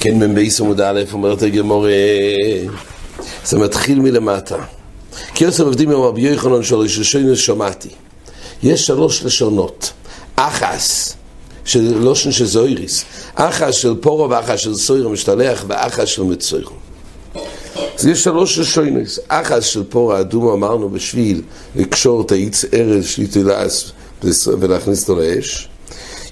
כן, מבייס עמוד א', אומרת הגמור, זה מתחיל מלמטה. כי יוסף עבדים עם רבי יוחנן שלו, ששוינס שמעתי. יש שלוש לשונות. אחס, של לושן של זויריס, אחס של פורו ואחס של סויר משתלח ואחס של מצויר. אז יש שלוש לשוינס. אחס של פורו האדום אמרנו בשביל לקשור את האיץ ארז שליטילס ולהכניס אותו לאש.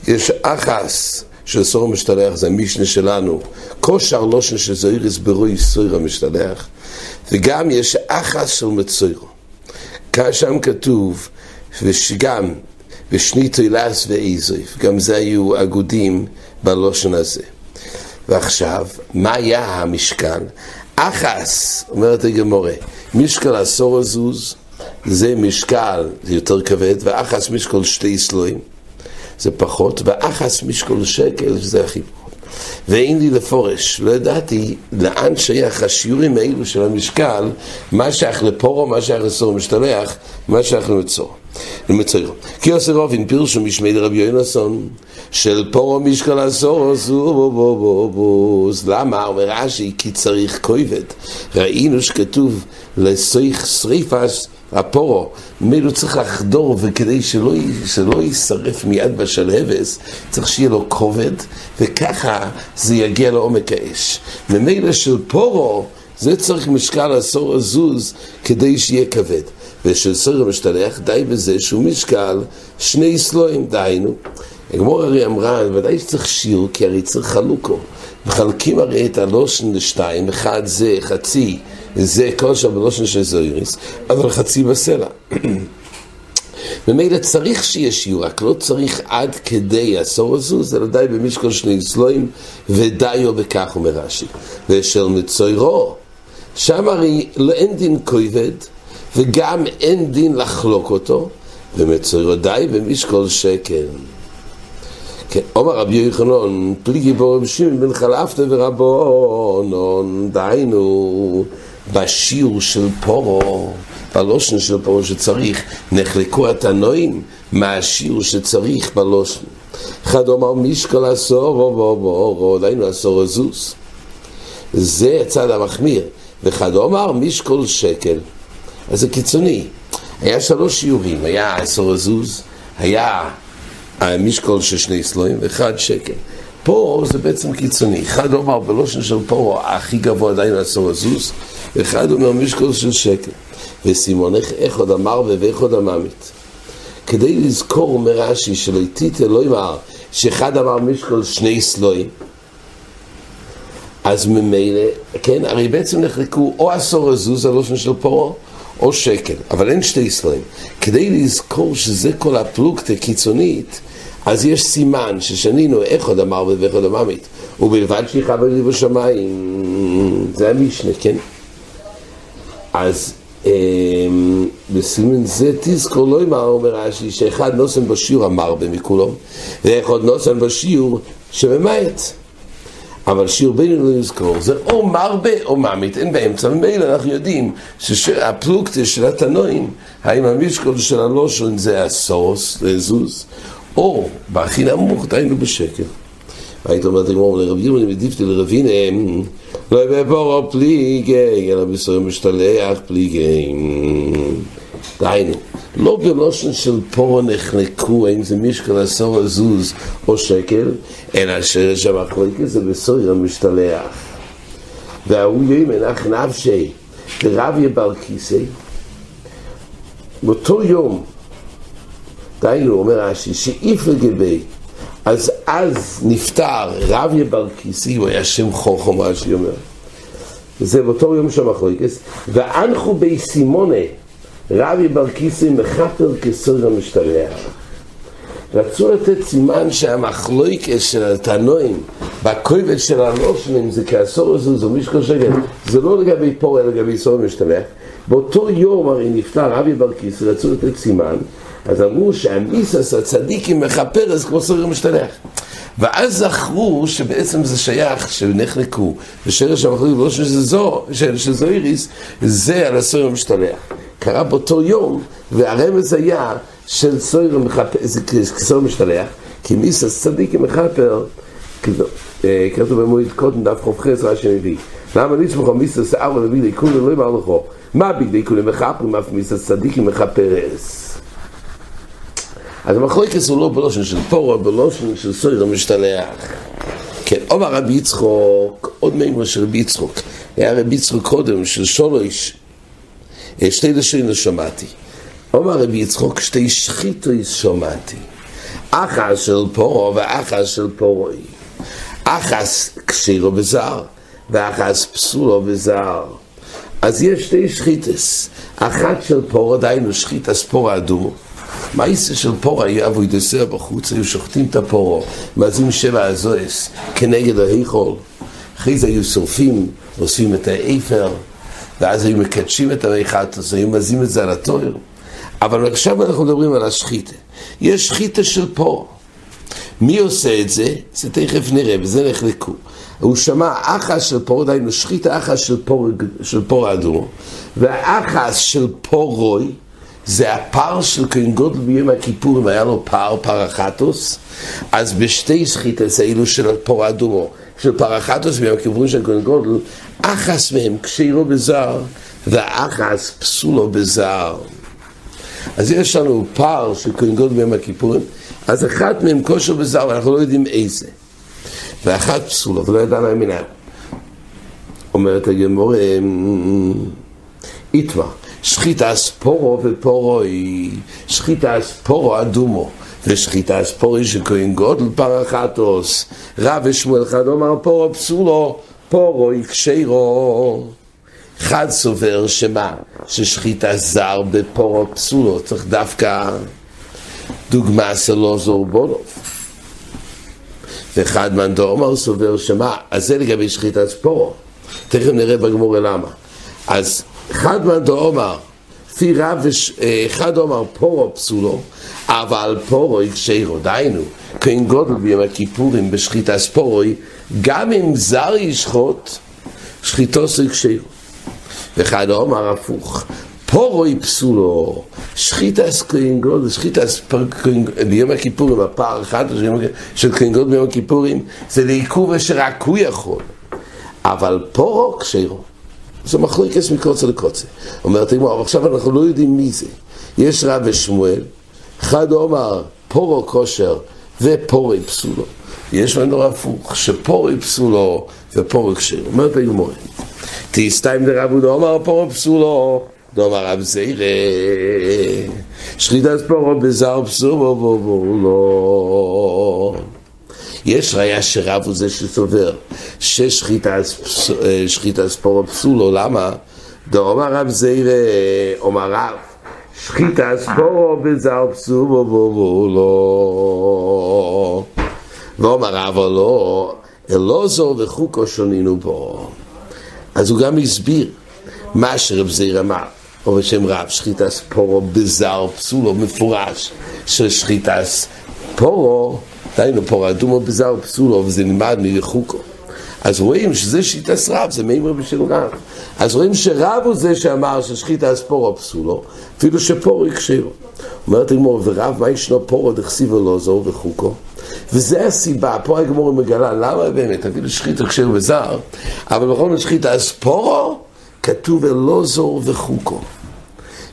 יש אחס של סור משתלח, זה המשנה שלנו, כושר לושן של זויריס ברוי סויר המשתלח, וגם יש אחס של מצויר. שם כתוב, ושגם, ושני תוילס ואיזויף, גם זה היו אגודים בלושן הזה. ועכשיו, מה היה המשקל? אחס, אומרת הגמורה, משקל עשור הזוז, זה משקל, זה יותר כבד, ואחס משקל שתי סלויים. זה פחות, ואחס משקול שקל זה הכי פחות. ואין לי לפורש, לא ידעתי לאן שייך השיעורים האלו של המשקל, מה שייך לפורו, מה שייך לסור משתלח, מה שייך למצור. למצור. כי עושה רובין פירשו משמי לרבי יונסון, של פורו משקל עשור, בו למה? אומר רש"י, כי צריך כובד. ראינו שכתוב לסויך שריפס הפורו, ממילא צריך לחדור, וכדי שלא, שלא יישרף מיד בשלהבס, צריך שיהיה לו כובד, וככה זה יגיע לעומק האש. ממילא של פורו, זה צריך משקל עשור הזוז כדי שיהיה כבד. ושל סור המשתלח, די בזה שהוא משקל שני סלויים, דהיינו. הגמור הרי אמרה, ודאי שצריך שיר, כי הרי צריך חלוקו. מחלקים הרי את הלושן לשתיים, אחד זה חצי זה כושר בלושן של זויריס, אבל חצי בסלע. ממילא צריך שיהיה שיעור, רק לא צריך עד כדי עשור הזוז, אלא די במשקול שני סלויים, ודיו בכך אומר רש"י. ושל מצוירו, שם הרי לא אין דין כובד, וגם אין דין לחלוק אותו, ומצוירו די במשקול שקל. כן, אומר רבי יוחנן, פליגי בו רבי בן חלפתא ורבונון, דהיינו בשיעור של פורו, בלושן של פורו שצריך, נחלקו התנועים מהשיעור שצריך בלושן. אחד אומר משקל עשור, או דהיינו עשור הזוס. זה הצד המחמיר. ואחד אומר משקול שקל. אז זה קיצוני. היה שלוש שיעורים, היה עשור הזוז, היה המשקול של שני סלויים ואחד שקל. פה זה בעצם קיצוני. אחד אומר בלושן של פה הכי גבוה עדיין עשור הזוז, ואחד אומר משקול של שקל. וסימון איך עוד אמר ואיך עוד אממית. כדי לזכור מרש"י שלא איתיתה לא אמר שאחד אמר משקול שני סלויים, אז ממילא, כן, הרי בעצם נחלקו או עשור הזוז הלושן של פרעה, או שקל, אבל אין שתי סלויים. כדי לזכור שזה כל הפלוגתא קיצונית, אז יש סימן ששנינו איך עוד אמר ואיך עוד אממית, ובלבד שיכבד לי בשמיים, זה המשנה, כן? אז אמ, בסימן זה תזכור לא אמר, אומר רש"י, שאחד נוסן בשיעור אמר במכולו, ואחד נוסן בשיעור שממעט. אבל שיעור בינו לא יזכור, זה או מרבה או ממית, אין באמצע, ומילא אנחנו יודעים שהפלוגתא של התנועים, האם המשקול של הלושון זה הסוס, לזוז, או בהכי נמוך, דיינו בשקל. והיית אומרת לגמור לרב ירמן, מדיפתי לרביניהם, לא בבורו פליגי, אלא בסורי משתלח פליגי. דהיינו, לא בלושן של פורו נחנקו, האם זה משקל עשור הזוז או שקל, אלא שהמחלקת זה בסורי המשתלח. והוא יאמר אך נפשי, דרב יבל כיסא, באותו יום, דהיינו, אומר רש"י, שאיף לגבי, אז אז נפטר רב יבל כיסי, הוא היה שם חוכם, רש"י אומר. זה באותו יום של המחלוקס, ואנחו בי סימונה, רבי בר כיסי מחפר כסור המשתלח. רצו לתת סימן שהמחלוקס של התנועים, בכובד של הלושנים, זה כעשור הזו, זה משקל שקל, זה לא לגבי אלא לגבי סור המשתלח. באותו יום הרי נפטר רבי בר כיסי, רצו לתת סימן, אז אמרו שהמיסס הצדיקים מכפר אז כמו סור המשתלח. ואז זכרו שבעצם זה שייך, שנחלקו, ושרש המחלוקת לא שזה זו, שזה איריס, זה על הסור המשתלח. קרה באותו יום, והרמז היה של כסור משתלח, כי מיסס צדיק מחפר, אה, כתוב במועד קודם דף חופכס רש"י מביא. למה נצמח על מיסס ארבע מביא לעיקול ולא יאמר לכו? מה בגדי עיקולים מחפרים אף מיסס צדיק מחפרס? אז המחלוקס הוא לא בלושן של פורו, בלושן של סויר משתלח. כן, עומר רבי יצחוק, עוד מימר של רבי יצחוק, היה רבי יצחוק קודם, של שולוש, אה, שתי לשוין שמעתי. עומר רבי יצחוק, שתי שחיתוי שמעתי. אחס של פורו ואחס של פורוי. אחס קשירו בזר, ואחס פסולו בזר. אז יש שתי שחיתס, אחת של פורו, דהיינו שחיתס פורו אדומו. מעשה של פורו היה אבוידסר בחוץ, היו שוחטים את הפורו, מזים שבע הזויס כנגד ההיכול. אחרי זה היו שורפים, אוספים את האפר, ואז היו מקדשים את הריחתוס, היו מזים את זה על התואר. אבל עכשיו אנחנו מדברים על השחיתה. יש שחיתה של פורו. מי עושה את זה? זה תכף נראה, וזה נחלקו. הוא שמע אחס של פורו, דהיינו שחיתה אחס של פורו, של פורו אדום, והאחס של פורוי, זה הפר של כהן גודל ביום הכיפורים, היה לו פר, פרחטוס, אז בשתי שחיתס האלו של פור אדומו, של פרחטוס ביום הכיפורים של כהן גודל, אחס מהם כשירו בזר, ואחס פסולו בזר. אז יש לנו פר של כהן גודל ביום הכיפורים, אז אחת מהם כושר בזר, ואנחנו לא יודעים איזה. ואחת פסולו, ולא ידענו מנהל. אומרת הגמור, איתמר. שחיטה ספורו ופורוי, שחיטה ספורו אדומו, ושחיטה ספורי של כהן גודל פרחטוס, רב ושמואל אחד אומר פורו פסולו, פורו יקשירו. אחד סובר שמה? ששחיטה זר בפורו פסולו, צריך דווקא דוגמה שלא זור בולוב. ואחד מנדו אומר סובר שמה? אז זה לגבי שחיטה ספורו. תכף נראה בגמור למה. אז אחד מהדאומר, לפי רב, אחד אומר פורו פסולו, אבל פורו יקשירו, דהיינו, כהן גודל ביום הכיפורים בשחיטה ספורוי, גם אם זר ישחוט, שחיטו זה יקשירו. ואחד אומר הפוך, פורוי פסולו, שחיטה כהן גודל, שחיטה ביום הכיפורים, הפער אחד של כהן גודל ביום הכיפורים, זה לעיכוב אשר רק הוא יכול, אבל פורו כשירו. זה מחלוקס מקוצה לקוצה. אומרת הגמרא, עכשיו אנחנו לא יודעים מי זה. יש רב ושמואל, אחד אומר פורו כושר ופורי פסולו. יש לנו הפוך, שפורי פסולו ופורי כשר. אומרת הגמרא, תסתיים דרב ודו אומר פורו פסולו, דאמר רב זיירה, שחיטת פורו בזר פסולו לא. יש ראיה שרב הוא זה שסובר ששחיטה ספורו פסולו, למה? דאמר רב זיירה, אומר רב, שחיטה ספורו בזר פסולו לא. ואומר רב לא, אלוזו וחוקו שונינו בו. אז הוא גם הסביר מה שרב זיירה אמר. או בשם רב, שחיטה ספורו בזר פסולו מפורש, ששחיטה ספורו דיינו פה רדומו בזר פסולו וזה נלמד מרחוקו. אז רואים שזה שיטס רב, זה מימר בשל רב. אז רואים שרב הוא זה שאמר ששחית אספורו פסולו, אפילו שפורו יקשירו. אומרת הגמור, ורב מה ישנו פורו דכסיבו לא זו וחוקו? וזה הסיבה, פה הגמור מגלה, למה באמת, אפילו שחית הקשר וזר, אבל בכל זאת שחית אספורו, כתוב אלא זו וחוקו.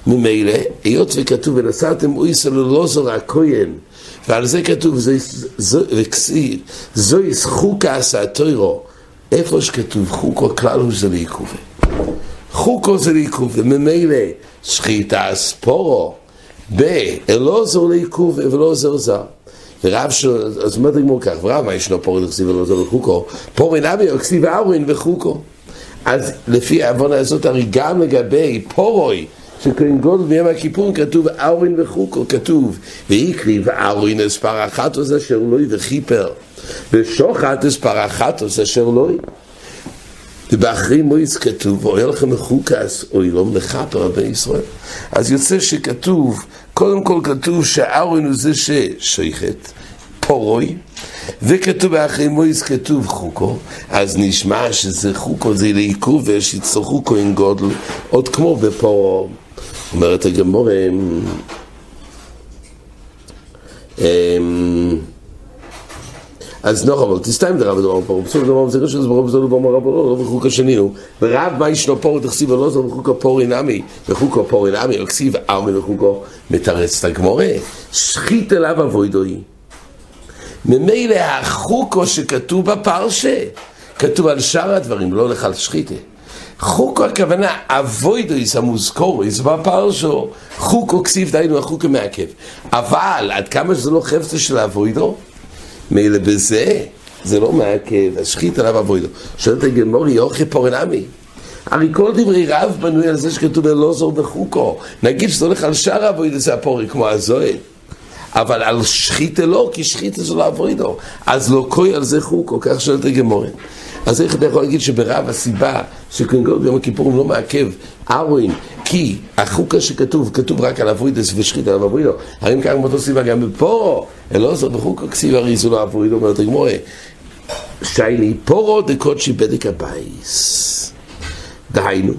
ממילא, היות וכתוב ונסעתם אויסו ללא זו הכהן ועל זה כתוב, זוהי חוקה עשה תוירו. איפה שכתוב חוקו כלל הוא זה לעיכובה. חוקו זה לעיכובה, ממילא שחיטה ספורו, באלו זו לעיכובה ולא זו זר. ורב ש... אז אומרת לגמור כך, ורב מה ישנו פורו לכסיב ולא זו לחוקו? פורו נבי או כסיב ארווין וחוקו. אז לפי העוונה הזאת, הרי גם לגבי פורוי, שכהן גודל ביום הכיפורים כתוב אורין וחוקו, כתוב ויקריב אורין אספר אחתוס אשר לוי וכיפר ושוחט אספר אחתוס אשר לוי ובאחרי מויץ כתוב ואוהל לכם מחוקס אוילום לכפר בני ישראל אז יוצא שכתוב קודם כל כתוב שאורין הוא זה ששייכת פורוי וכתוב באחרי מויס כתוב חוקו, אז נשמע שזה חוקו זה לעיכוב ושיצטרכו כהן גודל, עוד כמו בפורו. אומרת הגמורה, אז נוח אבל תסתיים דרב דרב פה, בסוף דרב זה רשת, ברוב זול ובומר רבו לא, השני הוא, ורב מה ישנו פור תכסיב לא זו בחוקו פורי נמי, בחוקו פורי נמי, או כסיב ארמי בחוקו מתרץ את הגמורה, שחית אליו אבוידוי. ממילא החוקו שכתוב בפרשה, כתוב על שאר הדברים, לא לך על שחיתה. חוקו הכוונה אבוידויס המוזכוריס בפרשו, חוקו כסיב דיינו החוקו מעכב. אבל עד כמה שזה לא חפצה של אבוידו, מילא בזה, זה לא מעכב, השחית עליו אבוידו. שואלת הגמורי, יוכי פורנמי. הרי כל דברי רב בנוי על זה שכתוב אלוזור בחוקו. נגיד שזה הולך על שאר אבוידו זה הפורי כמו הזוהל. אבל על שחית לא, כי שחית זה לא אבוידו. אז לא קוי על זה חוקו, כך שואלת הגמורי. אז איך אתה יכול להגיד שברב הסיבה שקונגול ביום הכיפורים לא מעכב ארוין, כי החוקה שכתוב, כתוב רק על אבוידס ושחית על אבוידו, הרי אם קיים באותו סיבה גם בפורו, אלא זאת בחוקה כסיב הרי זו לא אבוידו, אומרת הגמורה, שייני פורו דקודשי בדק הבייס. דהיינו,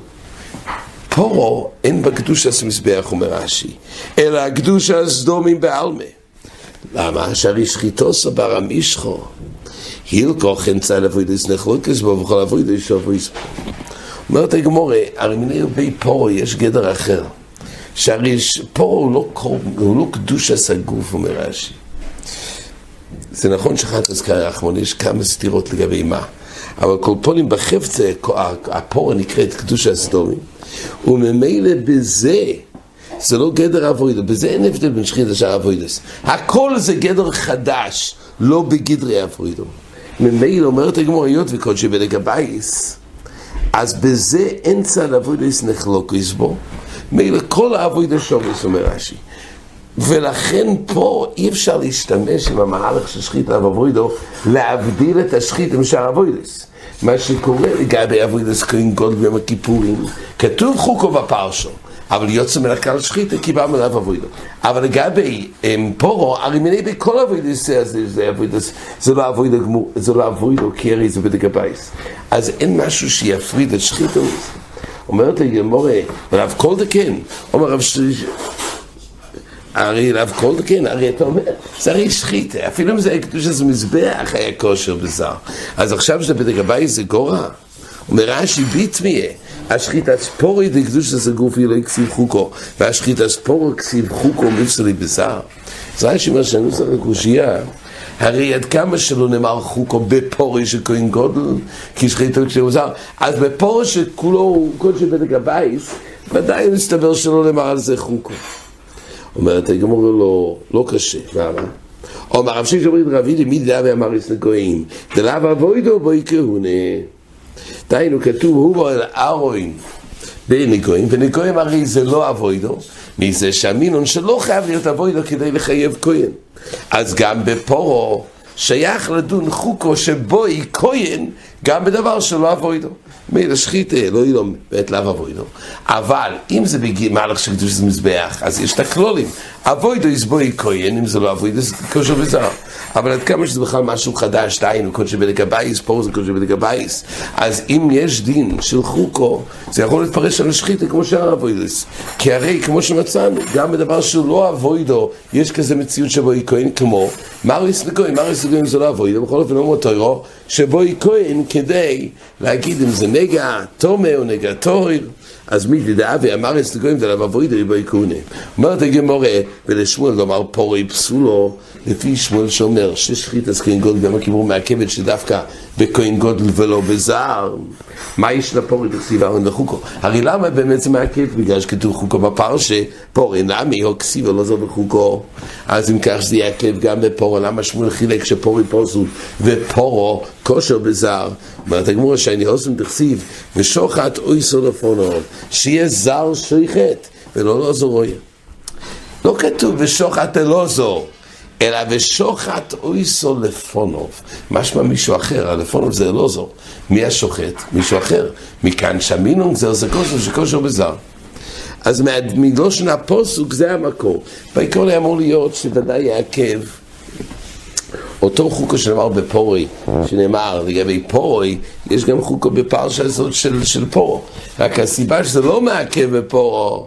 פורו אין בקדוש מזבח, אומר רש"י, אלא הקדוש הסדומים בעלמה. למה? שהרי שחיתו סבר המשחו. הילקוך אמצע לבוידס נחלוקס בו וכל אבוידס שבויס פה. אומרת הגמורה, הרי מיני בי פורו יש גדר אחר. שהרי פורו הוא לא, הוא לא קדוש הסגוף, אומר רש"י. זה נכון שאחת הזכר רחמון יש כמה סתירות לגבי מה. אבל כל פונים בחפצה, הפורו נקראת קדוש הסדומים, וממילא בזה זה לא גדר אבוידו, בזה אין הבדל בין שחית לשאר אבוידס. הכל זה גדר חדש, לא בגדרי אבוידו. ממילא אומרת הגמור, היות וקודשי הבייס, אז בזה אין צד אבוידס נחלוקס בו, מילא כל האבוידס שומס, אומר רש"י. ולכן פה אי אפשר להשתמש עם המהלך של שחית אב אבוידו, להבדיל את השחית עם שאר אבוידס. מה שקורה לגבי אבוידס כהן גודל ביום הכיפורים, כתוב חוקו בפרשו. אבל יוצא מן הקהל שחיתה כי בא מלאו אבוידו. אבל לגבי פורו, הרי מיני בכל אבוידו זה, אבוידו, זה לא אבוידו גמור, זה לא אבוידו כי זה בדק הבייס. אז אין משהו שיפריד את שחיתו מזה. אומרת הגמורה, רב כל דקן, אומר רב שליש, הרי רב כל דקן, הרי אתה אומר, זה הרי שחיתה, אפילו אם זה היה קדוש איזה מזבח היה כושר בזר. אז עכשיו שזה בדק הבייס זה גורע. אומר רש"י ביטמיה, השחית הספורי דקדוש זה גופי לא יקסיב חוקו, והשחית הספורי קסיב חוקו מבשרי בשר. זה רש"י אומר שהנוסח הקושייה, הרי עד כמה שלא נאמר חוקו בפורי של כהן גודל, כי שחיתו זר, אז בפורי שכולו, כל שבדק הבייס, ודאי מסתבר שלא נאמר על זה חוקו. אומרת הגמור לא, לא קשה, למה? אומר רב שיש אומרים רבי למי דעה ואמר יש לגויים, דלאו אבוידו בוי כהונה. דהיינו, כתוב הוא ארוין בניקויים, וניקויים הרי זה לא אבוידו, מזה שהמינון שלא חייב להיות אבוידו כדי לחייב כהן. אז גם בפורו שייך לדון חוקו שבוי כהן גם בדבר שלא אבוידו. מילא שחית לא לו בית לאו אבוידו. אבל אם זה במהלך של קדוש מזבח, אז יש את הכלולים. אבוידו יסבוי כהן, אם זה לא אבוידו, זה כושר בזר. אבל עד כמה שזה בכלל משהו חדש, דהיינו, קודשי בדק הבייס, פה זה קודשי בדק הבייס. אז אם יש דין של חוקו, זה יכול להתפרש על השחיתה כמו שאר אבוידוס. כי הרי, כמו שמצאנו, גם בדבר שהוא לא אבוידו, יש כזה מציאות שבו היא כהן כמו, מריס לכהן, מריס לכהן זה לא אבוידו, בכל אופן אומר תוירו, שבו היא כהן כדי להגיד אם זה נגע תומה או נגע תויר. אז מי תדעה ואמר אס לגויים דלב אבוידו ריבוי כהונה. אומרת הגמורה, ולשמואל לומר פורי פסולו, לפי שמואל שאומר ששחית אז כהן גודל ביום הכיפור מעכבת שדווקא בכהן גודל ולא בזר. מה יש לפורי בכסיבה או לחוקו? הרי למה באמת זה מעכב? בגלל שכתוב חוקו בפרשה, פורי נמי או כסיבה לא זו בחוקו. אז אם כך זה יעכב גם בפורו, למה שמואל חילק שפורי פוסול ופורו כושר בזר? אומרת הגמורה שאני עושים תכסיב ושוחט אוי סולופונו שיהיה זר שויחת ולא לא זורוי. לא כתוב ושוחט אלא זור אלא ושוחט אויסו לפונוב. משמע מישהו אחר, הלפונוב זה לא זו. מי השוחט? מישהו אחר. מכאן שהמינונג זה זה כושר שכושר בזר. אז מגלושן הפוסוק זה המקור. בעיקרון היה אמור להיות שוודאי יעכב אותו חוקו שנאמר בפורי, שנאמר לגבי פורי, יש גם חוקו בפרשה הזאת של, של פורו. רק הסיבה שזה לא מעכב בפורו,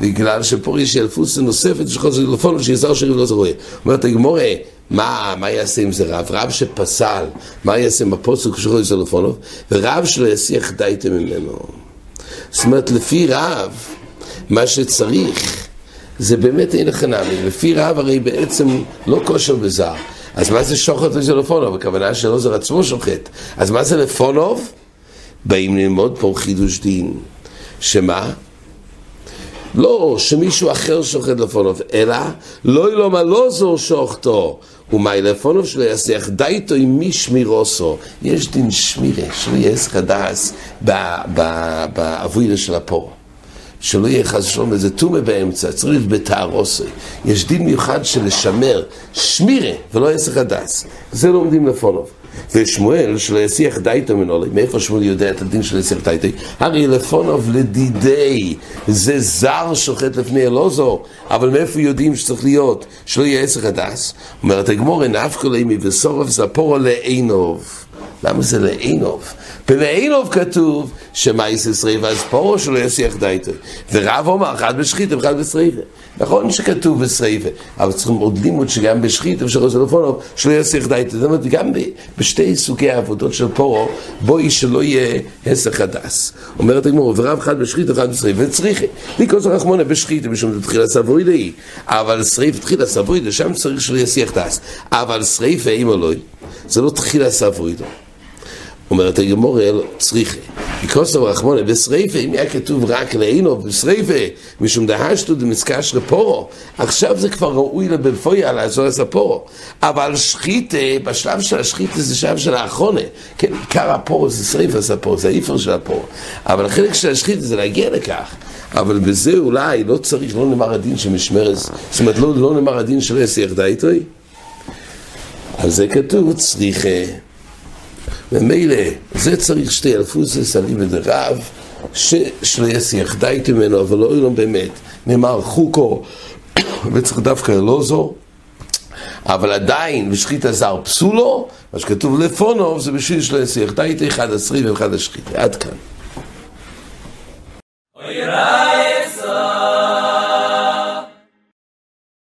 בגלל שפה יש אלפוסה נוספת של חוסר טלפון שיזהר שריב לא זרועה. אומרת הגמורה, מה, מה יעשה עם זה רב? רב שפסל, מה יעשה עם הפוסק של חוסר טלפונוב? ורב שלא יסיח דייתם ממנו. זאת אומרת, לפי רב, מה שצריך זה באמת אין לך נמי. לפי רב הרי בעצם לא כושר בזר. אז מה זה שוחט לפונוב? הכוונה זה עצמו שוחט. אז מה זה לפונוב? באים ללמוד פה חידוש דין. שמה? לא שמישהו אחר שוחט לפונוב, אלא לא ילום לא זו שוחטו, ומאי לפונוב שלו יסיח דייתו עם מי שמירוסו. יש דין שמירה, שלא יהיה חדש באבוירה של הפור. שלא יהיה חס ושלום איזה טומא באמצע, צריך בתערוסי. יש דין מיוחד של לשמר שמירה ולא יסך הדס. זה לומדים לפונוב. ושמואל שלא יסיח דייתו מנולי, מאיפה שמואל יודע את הדין של יסיח דייתו? הרי לפונוב לדידי, זה זר שוחט לפני אלוזו, אבל מאיפה יודעים שצריך להיות? שלא יהיה יסך הדס? אומרת הגמור, נפקו לימי וסורף זפורו לעינוב. למה זה לעינוב? ולעינוב כתוב שמאיס שריפה אז פורו שלא יסיח דייטו. ורב אומר, אחד בשחית ואחד בשריפה. נכון שכתוב בשריפה, אבל צריכים עוד לימוד שגם בשחית אפשר לעשות לפונוב שלא יסיח דייטו. זאת אומרת, גם בשתי סוגי העבודות של פורו, בואי שלא יהיה הסך הדס. אומרת הגמור, ורב אחד בשחית ואחד בשריפה, וצריכה. ליקוס הרחמונה בשחית, משום תתחיל הסבוי לאי. אבל שריפה תחיל הסבוי, שם צריך שלא יסיח דס. אבל שריפה, אם או לא, זה לא תחיל הסבוי אומרת הגמור אל צריכה. בקוסם רחמונה בשריפה, אם היה כתוב רק לעינו בשריפה, משום דהשתו דמסקש לפורו, עכשיו זה כבר ראוי לבלפויה לעזור את הפורו. אבל שחיתה, בשלב של השחיתה זה שלב של האחרונה. כן, עיקר הפורו זה שריפה זה הפורו, זה האיפר של הפורו. אבל החלק של השחיתה זה להגיע לכך. אבל בזה אולי לא צריך, לא נאמר הדין של זאת אומרת לא, לא נאמר הדין של עשר יחדה איתוי. על זה כתוב צריכה. ומילא, זה צריך שתי אלפוסי סלים ודרב, ששלייס יחדית ממנו, אבל לא אילון באמת, נאמר חוקו, וצריך דווקא לא זו, אבל עדיין, ושחית הזר פסולו, מה שכתוב לפונוב זה בשביל שלייס יחדית, אחד עשרי ואחד השחית, עד כאן.